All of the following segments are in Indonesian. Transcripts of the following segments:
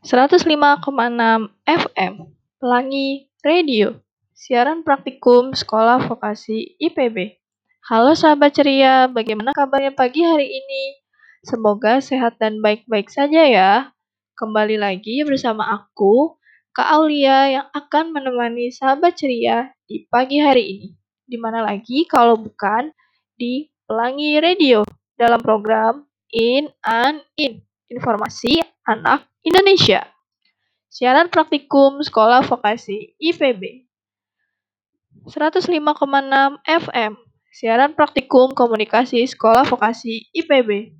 105,6 FM Pelangi Radio Siaran Praktikum Sekolah Vokasi IPB Halo sahabat ceria, bagaimana kabarnya pagi hari ini? Semoga sehat dan baik-baik saja ya. Kembali lagi bersama aku, Kak Aulia yang akan menemani sahabat ceria di pagi hari ini. Di mana lagi kalau bukan di Pelangi Radio dalam program In and In, informasi anak Indonesia. Siaran praktikum Sekolah Vokasi IPB. 105,6 FM. Siaran praktikum komunikasi Sekolah Vokasi IPB.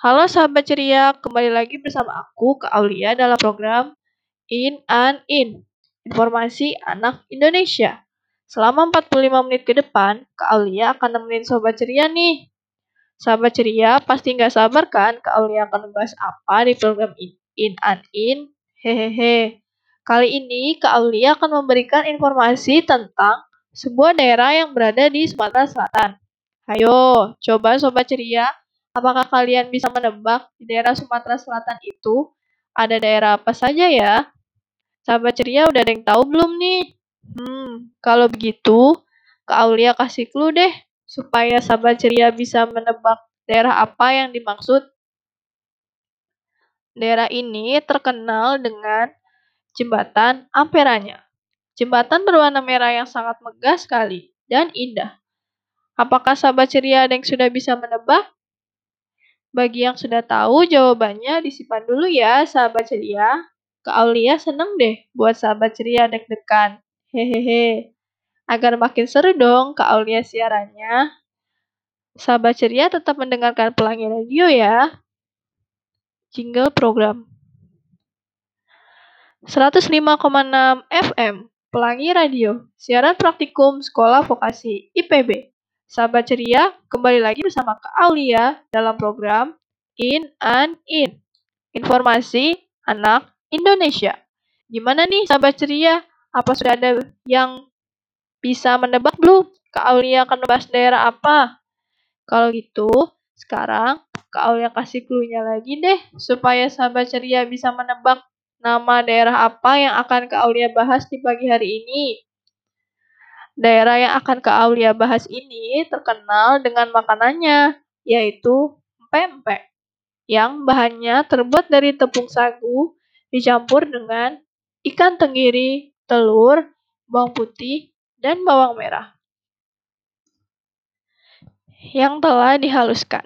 Halo sahabat ceria, kembali lagi bersama aku Kak Aulia dalam program In and In, informasi anak Indonesia. Selama 45 menit ke depan, Kak Aulia akan nemenin sobat ceria nih. Sahabat ceria, pasti nggak sabar kan Aulia akan membahas apa di program In, in and In? Hehehe. Kali ini Kak Aulia akan memberikan informasi tentang sebuah daerah yang berada di Sumatera Selatan. Ayo, coba sobat ceria, apakah kalian bisa menebak di daerah Sumatera Selatan itu ada daerah apa saja ya? Sahabat ceria udah ada yang tahu belum nih? Hmm, kalau begitu, Kak Aulia kasih clue deh supaya sahabat ceria bisa menebak daerah apa yang dimaksud. Daerah ini terkenal dengan jembatan Amperanya. Jembatan berwarna merah yang sangat megah sekali dan indah. Apakah sahabat ceria ada yang sudah bisa menebak? Bagi yang sudah tahu jawabannya disimpan dulu ya sahabat ceria. Kak Aulia seneng deh buat sahabat ceria deg-degan. Hehehe. Agar makin seru dong Kak Aulia siarannya. Sahabat ceria tetap mendengarkan pelangi radio ya. Jingle program. 105,6 FM Pelangi Radio, siaran praktikum Sekolah Vokasi IPB. Sahabat ceria, kembali lagi bersama Kak Aulia dalam program In and In. Informasi anak Indonesia. Gimana nih sahabat ceria? Apa sudah ada yang bisa menebak belum? Kak Aulia akan membahas daerah apa? Kalau gitu, sekarang Kak Aulia kasih clue-nya lagi deh, supaya sahabat ceria bisa menebak nama daerah apa yang akan Kak Aulia bahas di pagi hari ini. Daerah yang akan Kak Aulia bahas ini terkenal dengan makanannya, yaitu pempek, yang bahannya terbuat dari tepung sagu dicampur dengan ikan tenggiri, telur, bawang putih, dan bawang merah yang telah dihaluskan.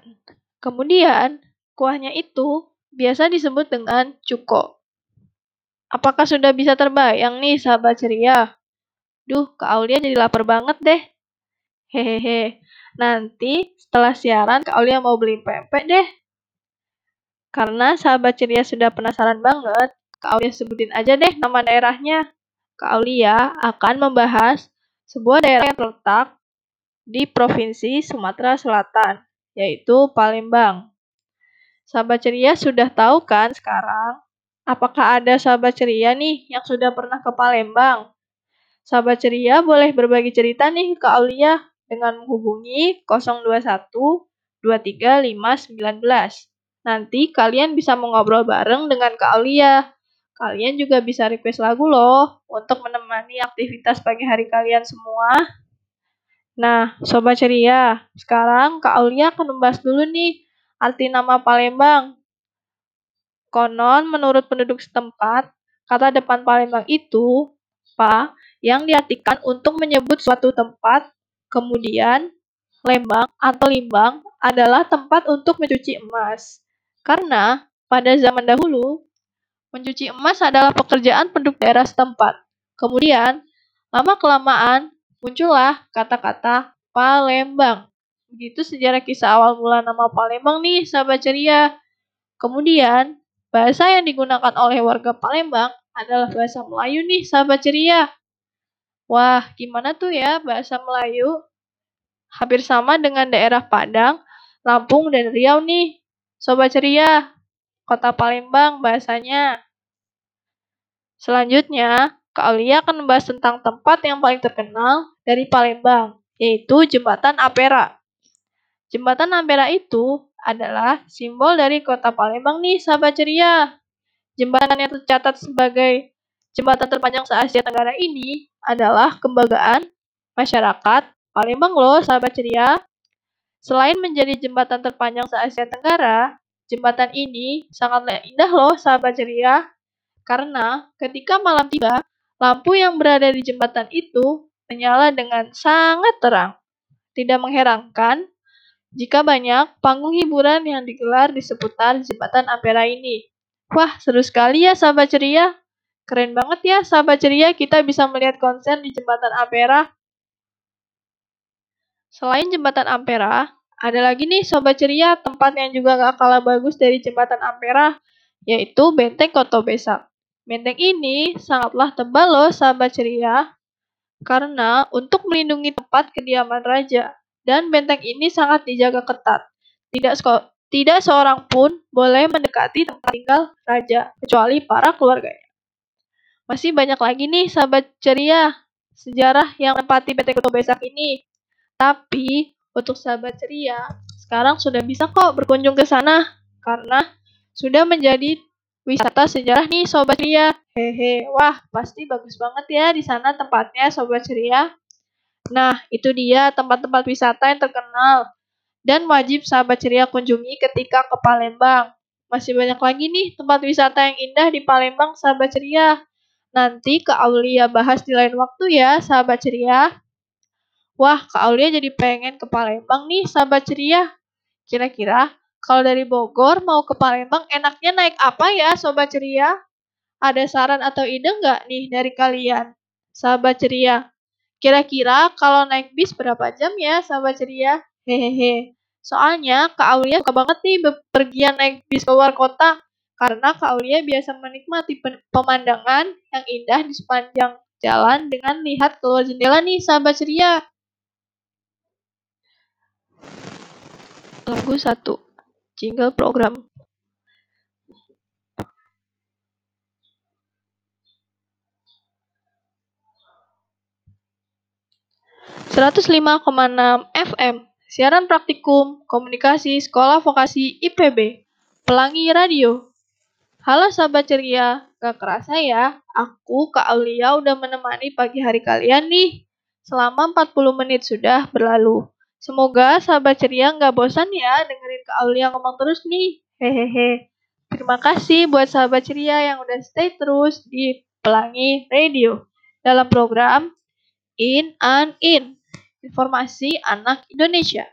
Kemudian, kuahnya itu biasa disebut dengan cuko. Apakah sudah bisa terbayang nih sahabat ceria? Duh, Kak Aulia jadi lapar banget deh. Hehehe. Nanti setelah siaran Kak Aulia mau beli pempek deh. Karena sahabat ceria sudah penasaran banget, Kak Aulia sebutin aja deh nama daerahnya. Kak Aulia akan membahas sebuah daerah yang terletak di Provinsi Sumatera Selatan, yaitu Palembang. Sahabat ceria sudah tahu kan sekarang? Apakah ada sahabat ceria nih yang sudah pernah ke Palembang? Sahabat ceria boleh berbagi cerita nih ke Aulia dengan menghubungi 021 235 19. Nanti kalian bisa mengobrol bareng dengan Kak Aulia. Kalian juga bisa request lagu loh untuk menemani aktivitas pagi hari kalian semua. Nah, Sobat Ceria, sekarang Kak Aulia akan membahas dulu nih arti nama Palembang. Konon, menurut penduduk setempat, kata depan Palembang itu pa yang diartikan untuk menyebut suatu tempat, kemudian lembang atau limbang adalah tempat untuk mencuci emas. Karena pada zaman dahulu, mencuci emas adalah pekerjaan penduduk daerah setempat. Kemudian, lama-kelamaan muncullah kata-kata Palembang. Begitu sejarah kisah awal mula nama Palembang nih, sahabat ceria. Kemudian, bahasa yang digunakan oleh warga Palembang adalah bahasa Melayu nih, sahabat ceria. Wah, gimana tuh ya bahasa Melayu? Hampir sama dengan daerah Padang, Lampung, dan Riau nih. Sobat ceria, kota Palembang bahasanya. Selanjutnya, Kak Aulia akan membahas tentang tempat yang paling terkenal dari Palembang, yaitu Jembatan Ampera. Jembatan Ampera itu adalah simbol dari kota Palembang nih, sahabat ceria. Jembatan yang tercatat sebagai jembatan terpanjang se-Asia Tenggara ini adalah kebanggaan masyarakat Palembang loh, sahabat ceria. Selain menjadi jembatan terpanjang se-Asia Tenggara, jembatan ini sangatlah indah loh, sahabat ceria. Karena ketika malam tiba, lampu yang berada di jembatan itu menyala dengan sangat terang. Tidak mengherankan jika banyak panggung hiburan yang digelar di seputar jembatan Ampera ini. Wah, seru sekali ya sahabat ceria. Keren banget ya sahabat ceria kita bisa melihat konser di jembatan Ampera. Selain jembatan Ampera, ada lagi nih sobat ceria tempat yang juga gak kalah bagus dari jembatan Ampera, yaitu Benteng Koto Besak. Benteng ini sangatlah tebal loh sahabat ceria, karena untuk melindungi tempat kediaman raja dan benteng ini sangat dijaga ketat. Tidak tidak seorang pun boleh mendekati tempat tinggal raja, kecuali para keluarganya. Masih banyak lagi nih sahabat ceria sejarah yang menempati PT Kuto Besak ini. Tapi untuk sahabat ceria, sekarang sudah bisa kok berkunjung ke sana karena sudah menjadi wisata sejarah nih sobat ceria. Hehe, wah pasti bagus banget ya di sana tempatnya sobat ceria. Nah, itu dia tempat-tempat wisata yang terkenal dan wajib sahabat ceria kunjungi ketika ke Palembang. Masih banyak lagi nih tempat wisata yang indah di Palembang sahabat ceria. Nanti Kak Aulia bahas di lain waktu ya sahabat ceria. Wah, Kak Aulia jadi pengen ke Palembang nih sahabat ceria. Kira-kira kalau dari Bogor mau ke Palembang enaknya naik apa ya sobat ceria? Ada saran atau ide nggak nih dari kalian? Sahabat ceria, Kira-kira kalau naik bis berapa jam ya, sahabat ceria? Hehehe. Soalnya Kak Aulia suka banget nih bepergian naik bis keluar kota. Karena Kak Aulia biasa menikmati pemandangan yang indah di sepanjang jalan dengan lihat keluar jendela nih, sahabat ceria. Lagu 1. Jingle program. 105,6 FM, siaran praktikum, komunikasi, sekolah vokasi IPB, Pelangi Radio. Halo sahabat ceria, gak kerasa ya, aku Kak Aulia udah menemani pagi hari kalian nih. Selama 40 menit sudah berlalu. Semoga sahabat ceria gak bosan ya dengerin Kak Aulia ngomong terus nih. Hehehe. Terima kasih buat sahabat ceria yang udah stay terus di Pelangi Radio dalam program In and In informasi anak Indonesia.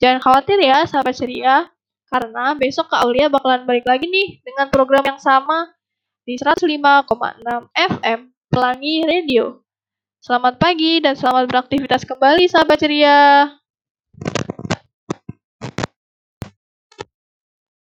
Jangan khawatir ya sahabat ceria, karena besok Kak Aulia bakalan balik lagi nih dengan program yang sama di 105,6 FM Pelangi Radio. Selamat pagi dan selamat beraktivitas kembali sahabat ceria.